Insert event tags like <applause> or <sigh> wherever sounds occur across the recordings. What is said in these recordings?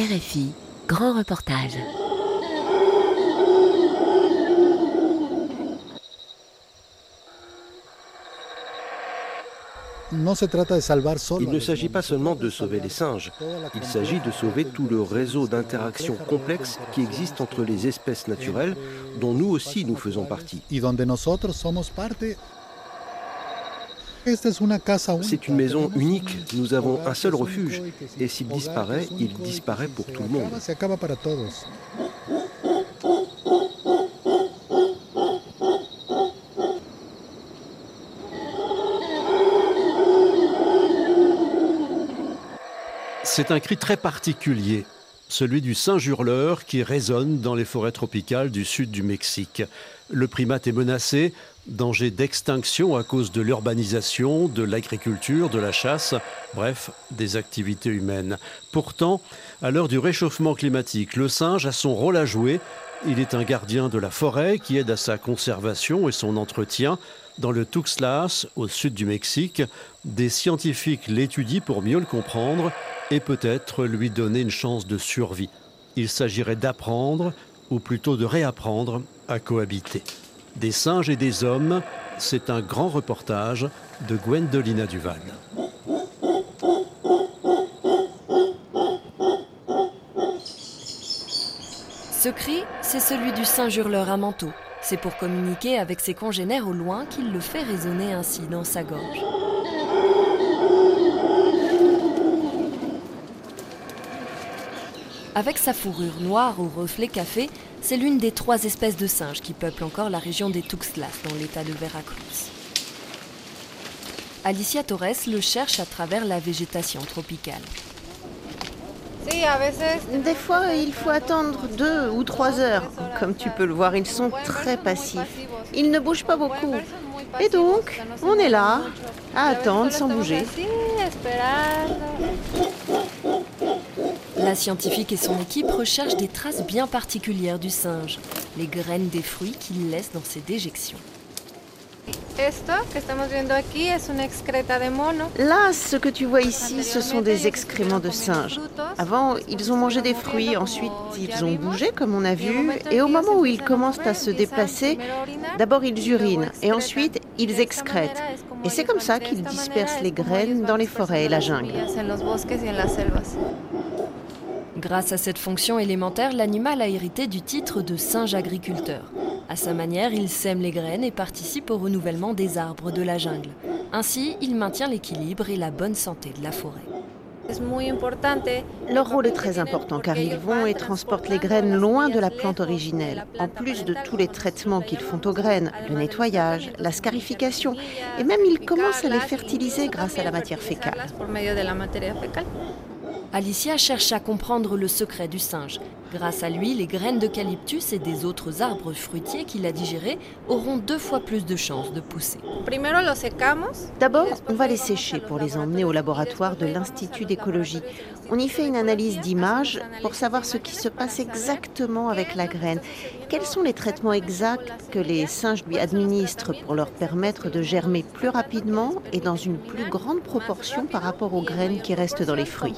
RFI, grand reportage. Il ne s'agit pas seulement de sauver les singes, il s'agit de sauver tout le réseau d'interactions complexes qui existe entre les espèces naturelles dont nous aussi nous faisons partie. C'est une maison unique, nous avons un seul refuge, et s'il disparaît, il disparaît pour tout le monde. C'est un cri très particulier, celui du singe hurleur qui résonne dans les forêts tropicales du sud du Mexique. Le primate est menacé, danger d'extinction à cause de l'urbanisation, de l'agriculture, de la chasse, bref, des activités humaines. Pourtant, à l'heure du réchauffement climatique, le singe a son rôle à jouer. Il est un gardien de la forêt qui aide à sa conservation et son entretien. Dans le Tuxtlas, au sud du Mexique, des scientifiques l'étudient pour mieux le comprendre et peut-être lui donner une chance de survie. Il s'agirait d'apprendre, ou plutôt de réapprendre, à cohabiter. Des singes et des hommes, c'est un grand reportage de Gwendolina Duval. Ce cri, c'est celui du singe hurleur à manteau. C'est pour communiquer avec ses congénères au loin qu'il le fait résonner ainsi dans sa gorge. Avec sa fourrure noire au reflet café, c'est l'une des trois espèces de singes qui peuplent encore la région des Tuxtlas dans l'état de Veracruz. Alicia Torres le cherche à travers la végétation tropicale. Des fois, il faut attendre deux ou trois heures. Comme tu peux le voir, ils sont très passifs. Ils ne bougent pas beaucoup. Et donc, on est là, à attendre sans bouger. La scientifique et son équipe recherchent des traces bien particulières du singe, les graines des fruits qu'il laisse dans ses déjections. Là, ce que tu vois ici, ce sont des excréments de singe. Avant, ils ont mangé des fruits, ensuite ils ont bougé comme on a vu, et au moment où ils commencent à se déplacer, d'abord ils urinent, et ensuite ils excrètent. Et c'est comme ça qu'ils dispersent les graines dans les forêts et la jungle. Grâce à cette fonction élémentaire, l'animal a hérité du titre de singe agriculteur. À sa manière, il sème les graines et participe au renouvellement des arbres de la jungle. Ainsi, il maintient l'équilibre et la bonne santé de la forêt. Leur rôle est très important car ils vont et transportent les graines loin de la plante originelle, en plus de tous les traitements qu'ils font aux graines, le nettoyage, la scarification, et même ils commencent à les fertiliser grâce à la matière fécale. Alicia cherche à comprendre le secret du singe. Grâce à lui, les graines d'eucalyptus et des autres arbres fruitiers qu'il a digérés auront deux fois plus de chances de pousser. D'abord, on va les sécher pour les emmener au laboratoire de l'Institut d'écologie. On y fait une analyse d'images pour savoir ce qui se passe exactement avec la graine. Quels sont les traitements exacts que les singes lui administrent pour leur permettre de germer plus rapidement et dans une plus grande proportion par rapport aux graines qui restent dans les fruits?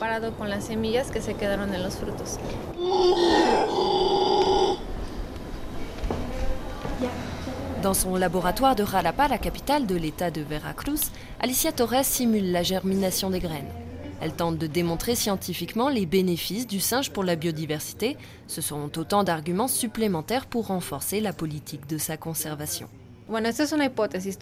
Dans son laboratoire de Jalapa, la capitale de l'état de Veracruz, Alicia Torres simule la germination des graines. Elle tente de démontrer scientifiquement les bénéfices du singe pour la biodiversité. Ce sont autant d'arguments supplémentaires pour renforcer la politique de sa conservation.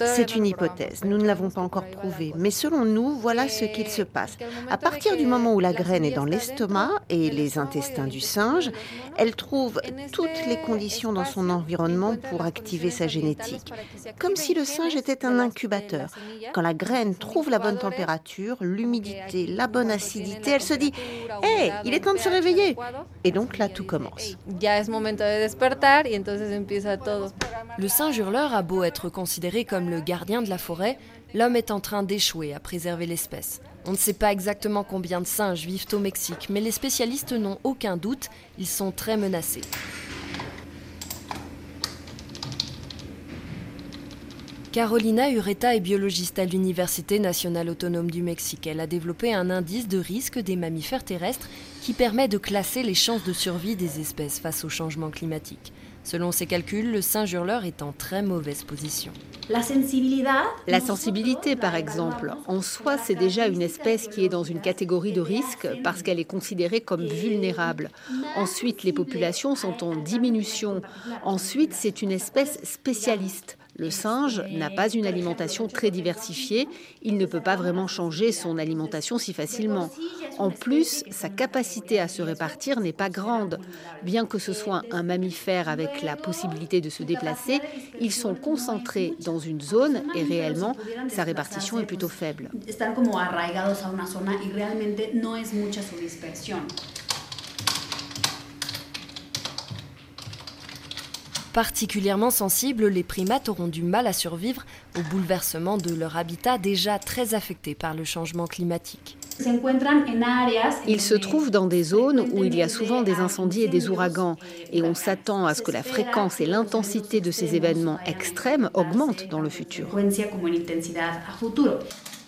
C'est une hypothèse, nous ne l'avons pas encore prouvée, mais selon nous, voilà ce qu'il se passe. À partir du moment où la graine est dans l'estomac et les intestins du singe, elle trouve toutes les conditions dans son environnement pour activer sa génétique, comme si le singe était un incubateur. Quand la graine trouve la bonne température, l'humidité, la bonne acidité, elle se dit Hé, il est temps de se réveiller Et donc là, tout commence. Le singe hurleur a être considéré comme le gardien de la forêt, l'homme est en train d'échouer à préserver l'espèce. On ne sait pas exactement combien de singes vivent au Mexique, mais les spécialistes n'ont aucun doute, ils sont très menacés. Carolina Ureta est biologiste à l'Université nationale autonome du Mexique. Elle a développé un indice de risque des mammifères terrestres qui permet de classer les chances de survie des espèces face au changement climatique. Selon ses calculs, le singe hurleur est en très mauvaise position. La sensibilité, par exemple, en soi, c'est déjà une espèce qui est dans une catégorie de risque parce qu'elle est considérée comme vulnérable. Ensuite, les populations sont en diminution. Ensuite, c'est une espèce spécialiste. Le singe n'a pas une alimentation très diversifiée, il ne peut pas vraiment changer son alimentation si facilement. En plus, sa capacité à se répartir n'est pas grande. Bien que ce soit un mammifère avec la possibilité de se déplacer, ils sont concentrés dans une zone et réellement, sa répartition est plutôt faible. Particulièrement sensibles, les primates auront du mal à survivre au bouleversement de leur habitat déjà très affecté par le changement climatique. Ils se trouvent dans des zones où il y a souvent des incendies et des ouragans, et on s'attend à ce que la fréquence et l'intensité de ces événements extrêmes augmentent dans le futur.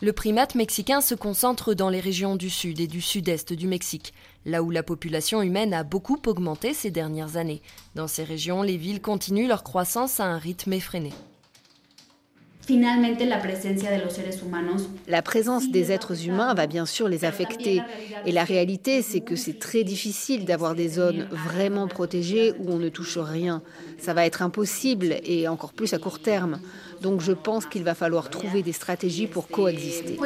Le primate mexicain se concentre dans les régions du sud et du sud-est du Mexique, là où la population humaine a beaucoup augmenté ces dernières années. Dans ces régions, les villes continuent leur croissance à un rythme effréné. La présence des êtres humains va bien sûr les affecter. Et la réalité, c'est que c'est très difficile d'avoir des zones vraiment protégées où on ne touche rien. Ça va être impossible et encore plus à court terme. Donc je pense qu'il va falloir trouver des stratégies pour coexister.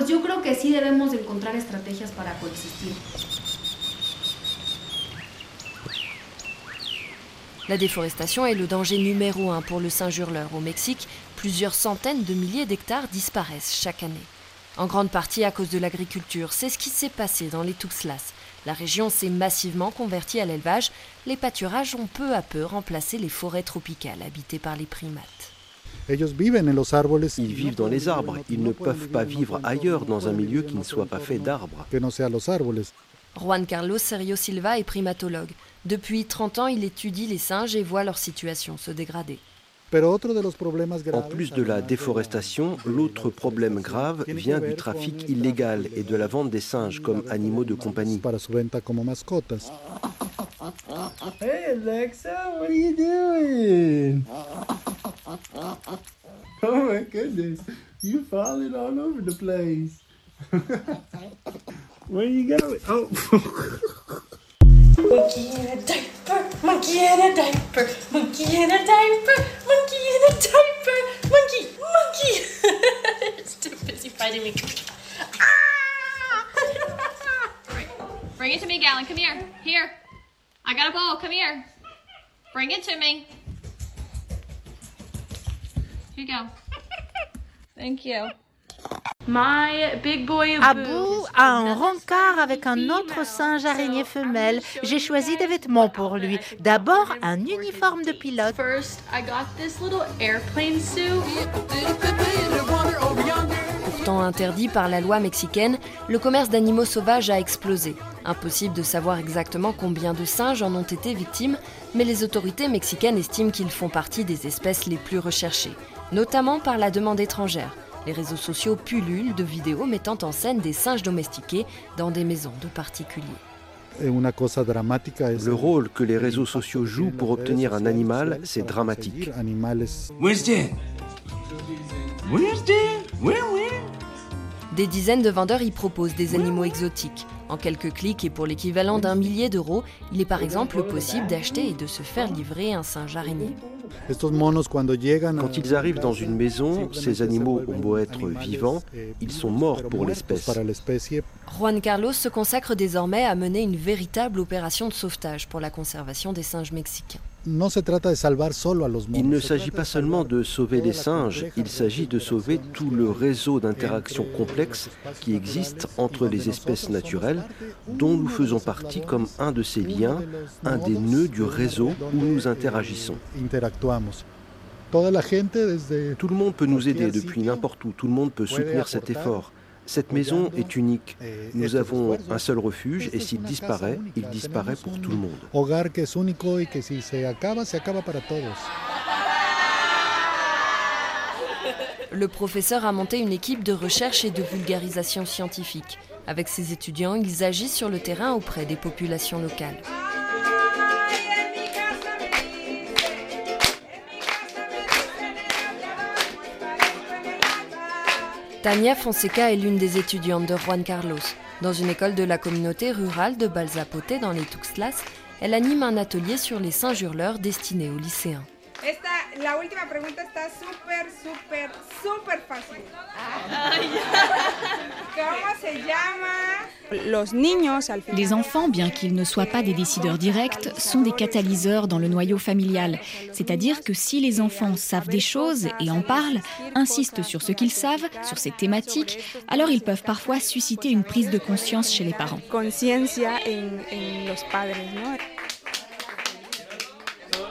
La déforestation est le danger numéro un pour le singe hurleur. Au Mexique, plusieurs centaines de milliers d'hectares disparaissent chaque année. En grande partie à cause de l'agriculture, c'est ce qui s'est passé dans les Tuxtlas. La région s'est massivement convertie à l'élevage. Les pâturages ont peu à peu remplacé les forêts tropicales habitées par les primates. Ils vivent dans les arbres. Ils ne peuvent pas vivre ailleurs dans un milieu qui ne soit pas fait d'arbres. Juan Carlos Serio Silva est primatologue. Depuis 30 ans, il étudie les singes et voit leur situation se dégrader. En plus de la déforestation, l'autre problème grave vient du trafic illégal et de la vente des singes comme animaux de compagnie. Hey Alexa, what are you doing? Oh my goodness, you falling all over the place. <laughs> Where are you going? Oh. monkey in a diaper, monkey in a diaper, monkey in a diaper, monkey in a diaper, monkey, monkey. <laughs> it's too busy fighting me. Ah! Bring it to me, Gallon. Come here. Here. I got a bowl. Come here. Bring it to me. Here you go. Thank you. Abou a un rencard avec un autre singe araignée femelle. J'ai choisi des vêtements pour lui. D'abord, un uniforme de pilote. Pourtant interdit par la loi mexicaine, le commerce d'animaux sauvages a explosé. Impossible de savoir exactement combien de singes en ont été victimes, mais les autorités mexicaines estiment qu'ils font partie des espèces les plus recherchées, notamment par la demande étrangère. Les réseaux sociaux pullulent de vidéos mettant en scène des singes domestiqués dans des maisons de particuliers. Le rôle que les réseaux sociaux jouent pour obtenir un animal, c'est dramatique. Des dizaines de vendeurs y proposent des animaux exotiques. En quelques clics et pour l'équivalent d'un millier d'euros, il est par exemple possible d'acheter et de se faire livrer un singe araignée. Quand ils arrivent dans une maison, ces animaux ont beau être vivants, ils sont morts pour l'espèce. Juan Carlos se consacre désormais à mener une véritable opération de sauvetage pour la conservation des singes mexicains. Il ne s'agit pas seulement de sauver les singes, il s'agit de sauver tout le réseau d'interactions complexes qui existe entre les espèces naturelles, dont nous faisons partie comme un de ces liens, un des nœuds du réseau où nous interagissons. Tout le monde peut nous aider depuis n'importe où, tout le monde peut soutenir cet effort. Cette maison est unique. Nous avons un seul refuge et s'il disparaît, il disparaît pour tout le monde. Le professeur a monté une équipe de recherche et de vulgarisation scientifique. Avec ses étudiants, ils agissent sur le terrain auprès des populations locales. Tania Fonseca est l'une des étudiantes de Juan Carlos. Dans une école de la communauté rurale de Balzapote dans les Tuxtlas, elle anime un atelier sur les singes hurleurs destinés aux lycéens. La última pregunta está súper, súper, súper fácil. ¿Cómo se llama? Les enfants, bien qu'ils ne soient pas des décideurs directs, sont des catalyseurs dans le noyau familial. C'est-à-dire que si les enfants savent des choses et en parlent, insistent sur ce qu'ils savent, sur ces thématiques, alors ils peuvent parfois susciter une prise de conscience chez les parents.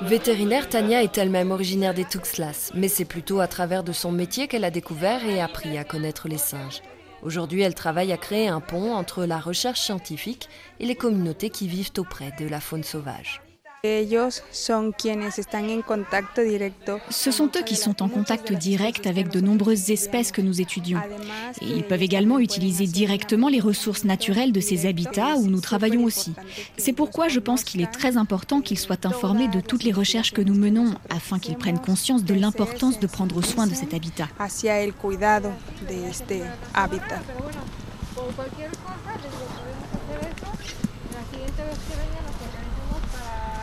Vétérinaire, Tania est elle-même originaire des Tuxtlas, mais c'est plutôt à travers de son métier qu'elle a découvert et appris à connaître les singes. Aujourd'hui, elle travaille à créer un pont entre la recherche scientifique et les communautés qui vivent auprès de la faune sauvage. Ce sont eux qui sont en contact direct avec de nombreuses espèces que nous étudions. Et ils peuvent également utiliser directement les ressources naturelles de ces habitats où nous travaillons aussi. C'est pourquoi je pense qu'il est très important qu'ils soient informés de toutes les recherches que nous menons afin qu'ils prennent conscience de l'importance de prendre soin de cet habitat.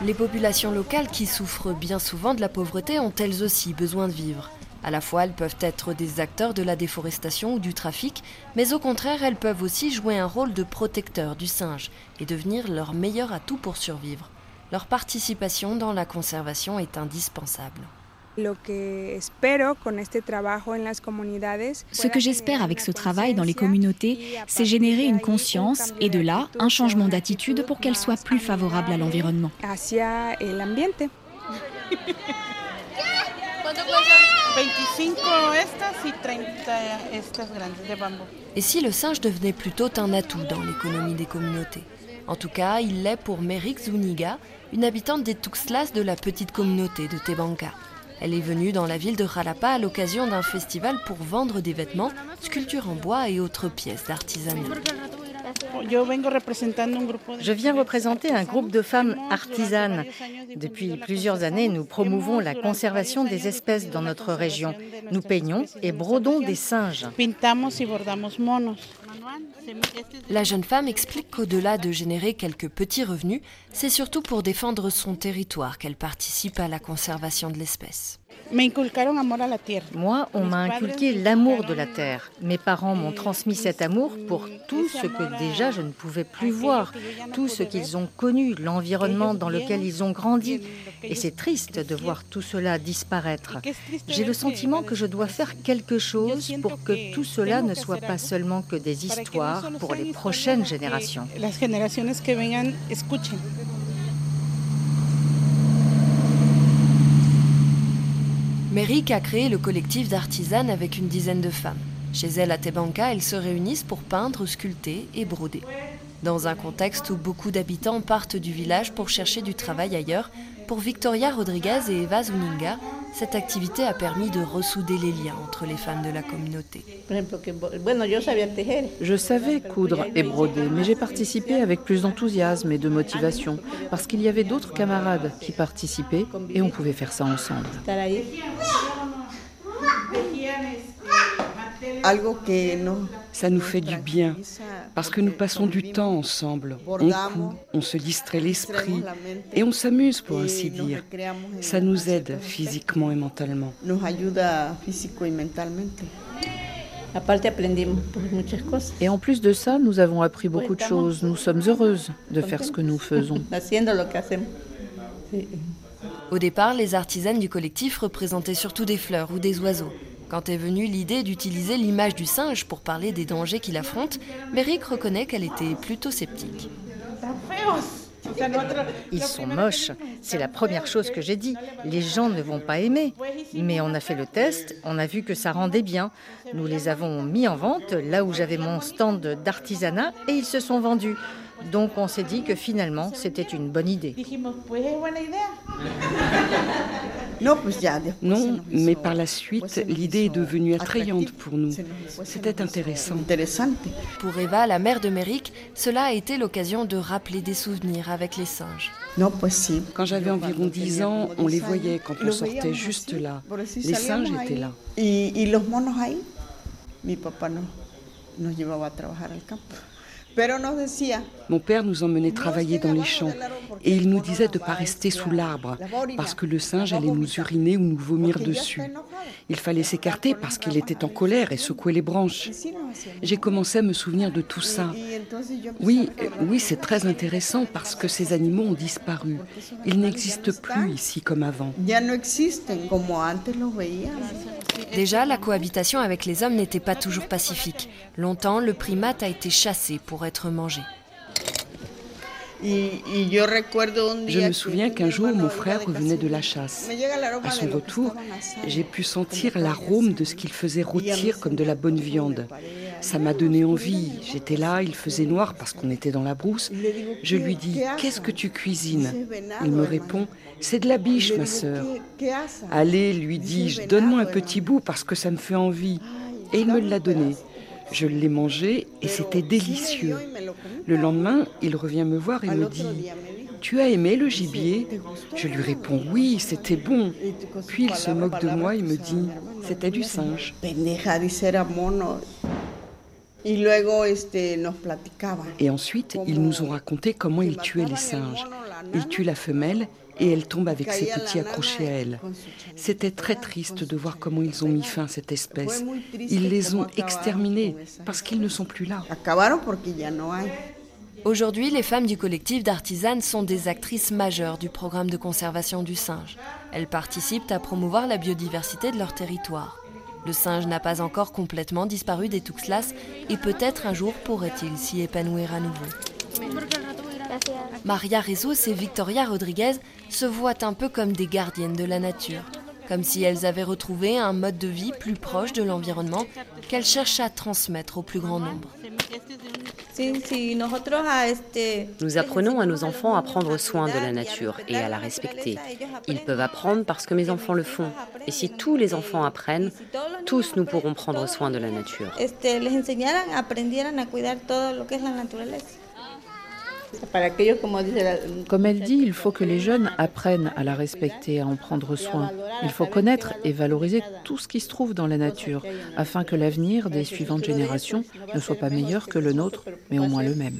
Les populations locales qui souffrent bien souvent de la pauvreté ont elles aussi besoin de vivre. À la fois, elles peuvent être des acteurs de la déforestation ou du trafic, mais au contraire, elles peuvent aussi jouer un rôle de protecteur du singe et devenir leur meilleur atout pour survivre. Leur participation dans la conservation est indispensable. Ce que j'espère avec ce travail dans les communautés, c'est générer une conscience et de là un changement d'attitude pour qu'elle soit plus favorable à l'environnement. Et si le singe devenait plutôt un atout dans l'économie des communautés? En tout cas, il l'est pour Merik Zuniga, une habitante des Tuxtlas de la petite communauté de Tebanca. Elle est venue dans la ville de Jalapa à l'occasion d'un festival pour vendre des vêtements, sculptures en bois et autres pièces d'artisanat. Je viens représenter un groupe de femmes artisanes. Depuis plusieurs années, nous promouvons la conservation des espèces dans notre région. Nous peignons et brodons des singes. La jeune femme explique qu'au-delà de générer quelques petits revenus, c'est surtout pour défendre son territoire qu'elle participe à la conservation de l'espèce. Moi, on m'a inculqué l'amour de la terre. Mes parents m'ont transmis cet amour pour tout ce que déjà je ne pouvais plus voir, tout ce qu'ils ont connu, l'environnement dans lequel ils ont grandi. Et c'est triste de voir tout cela disparaître. J'ai le sentiment que je dois faire quelque chose pour que tout cela ne soit pas seulement que des histoires pour les prochaines générations. Méric a créé le collectif d'artisanes avec une dizaine de femmes. Chez elle à Tebanca, elles se réunissent pour peindre, sculpter et broder. Dans un contexte où beaucoup d'habitants partent du village pour chercher du travail ailleurs, pour Victoria Rodriguez et Eva Zuninga, cette activité a permis de ressouder les liens entre les femmes de la communauté. Je savais coudre et broder, mais j'ai participé avec plus d'enthousiasme et de motivation, parce qu'il y avait d'autres camarades qui participaient et on pouvait faire ça ensemble. Ça nous fait du bien parce que nous passons du temps ensemble. On coud, on se distrait l'esprit et on s'amuse pour ainsi dire. Ça nous aide physiquement et mentalement. Et en plus de ça, nous avons appris beaucoup de choses. Nous sommes heureuses de faire ce que nous faisons. <laughs> Au départ, les artisanes du collectif représentaient surtout des fleurs ou des oiseaux. Quand est venue l'idée d'utiliser l'image du singe pour parler des dangers qu'il affronte, Merrick reconnaît qu'elle était plutôt sceptique. Ils sont moches, c'est la première chose que j'ai dit. Les gens ne vont pas aimer. Mais on a fait le test, on a vu que ça rendait bien. Nous les avons mis en vente là où j'avais mon stand d'artisanat et ils se sont vendus. Donc on s'est dit que finalement c'était une bonne idée. <laughs> Non, mais par la suite, l'idée est devenue attrayante pour nous. C'était intéressant. Pour Eva, la mère de Méric, cela a été l'occasion de rappeler des souvenirs avec les singes. Quand j'avais environ 10 ans, on les voyait quand on sortait juste là. Les singes étaient là. Mon père nous emmenait travailler dans les champs et il nous disait de ne pas rester sous l'arbre parce que le singe allait nous uriner ou nous vomir dessus. Il fallait s'écarter parce qu'il était en colère et secouer les branches. J'ai commencé à me souvenir de tout ça. Oui, oui, c'est très intéressant parce que ces animaux ont disparu. Ils n'existent plus ici comme avant. Déjà, la cohabitation avec les hommes n'était pas toujours pacifique. Longtemps, le primate a été chassé pour être mangé. Je me souviens qu'un jour, mon frère revenait de la chasse. À son retour, j'ai pu sentir l'arôme de ce qu'il faisait rôtir comme de la bonne viande. Ça m'a donné envie. J'étais là, il faisait noir parce qu'on était dans la brousse. Je lui dis Qu'est-ce que tu cuisines? Il me répond C'est de la biche, ma sœur. Allez, lui dis-je, donne-moi un petit bout parce que ça me fait envie. Et il me l'a donné. Je l'ai mangé et c'était délicieux. Le lendemain, il revient me voir et me dit Tu as aimé le gibier? Je lui réponds Oui, c'était bon. Puis il se moque de moi et me dit C'était du singe. Et ensuite, ils nous ont raconté comment ils tuaient les singes. Ils tuent la femelle et elle tombe avec ses petits accrochés à elle. C'était très triste de voir comment ils ont mis fin à cette espèce. Ils les ont exterminés parce qu'ils ne sont plus là. Aujourd'hui, les femmes du collectif d'artisanes sont des actrices majeures du programme de conservation du singe. Elles participent à promouvoir la biodiversité de leur territoire. Le singe n'a pas encore complètement disparu des Tuxtlas et peut-être un jour pourrait-il s'y épanouir à nouveau. Maria Rezos et Victoria Rodriguez se voient un peu comme des gardiennes de la nature, comme si elles avaient retrouvé un mode de vie plus proche de l'environnement qu'elles cherchent à transmettre au plus grand nombre. Nous apprenons à nos enfants à prendre soin de la nature et à la respecter. Ils peuvent apprendre parce que mes enfants le font. Et si tous les enfants apprennent, tous nous pourrons prendre soin de la nature. Comme elle dit, il faut que les jeunes apprennent à la respecter, à en prendre soin. Il faut connaître et valoriser tout ce qui se trouve dans la nature, afin que l'avenir des suivantes générations ne soit pas meilleur que le nôtre, mais au moins le même.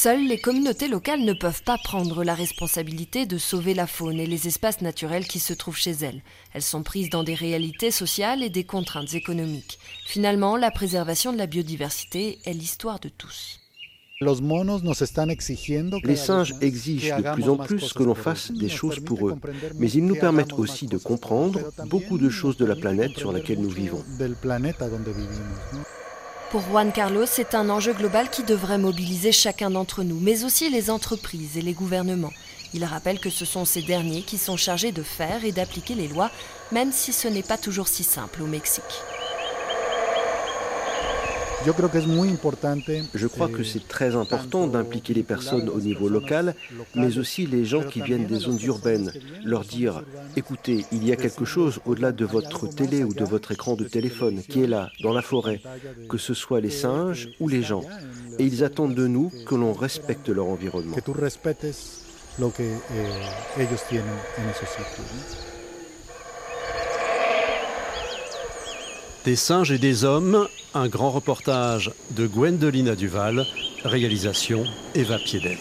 Seules les communautés locales ne peuvent pas prendre la responsabilité de sauver la faune et les espaces naturels qui se trouvent chez elles. Elles sont prises dans des réalités sociales et des contraintes économiques. Finalement, la préservation de la biodiversité est l'histoire de tous. Les singes exigent de plus en plus que l'on fasse des choses pour eux, mais ils nous permettent aussi de comprendre beaucoup de choses de la planète sur laquelle nous vivons. Pour Juan Carlos, c'est un enjeu global qui devrait mobiliser chacun d'entre nous, mais aussi les entreprises et les gouvernements. Il rappelle que ce sont ces derniers qui sont chargés de faire et d'appliquer les lois, même si ce n'est pas toujours si simple au Mexique. Je crois que c'est très important d'impliquer les personnes au niveau local, mais aussi les gens qui viennent des zones urbaines. Leur dire, écoutez, il y a quelque chose au-delà de votre télé ou de votre écran de téléphone qui est là, dans la forêt, que ce soit les singes ou les gens. Et ils attendent de nous que l'on respecte leur environnement. Des singes et des hommes, un grand reportage de Gwendolina Duval, réalisation Eva Piedel.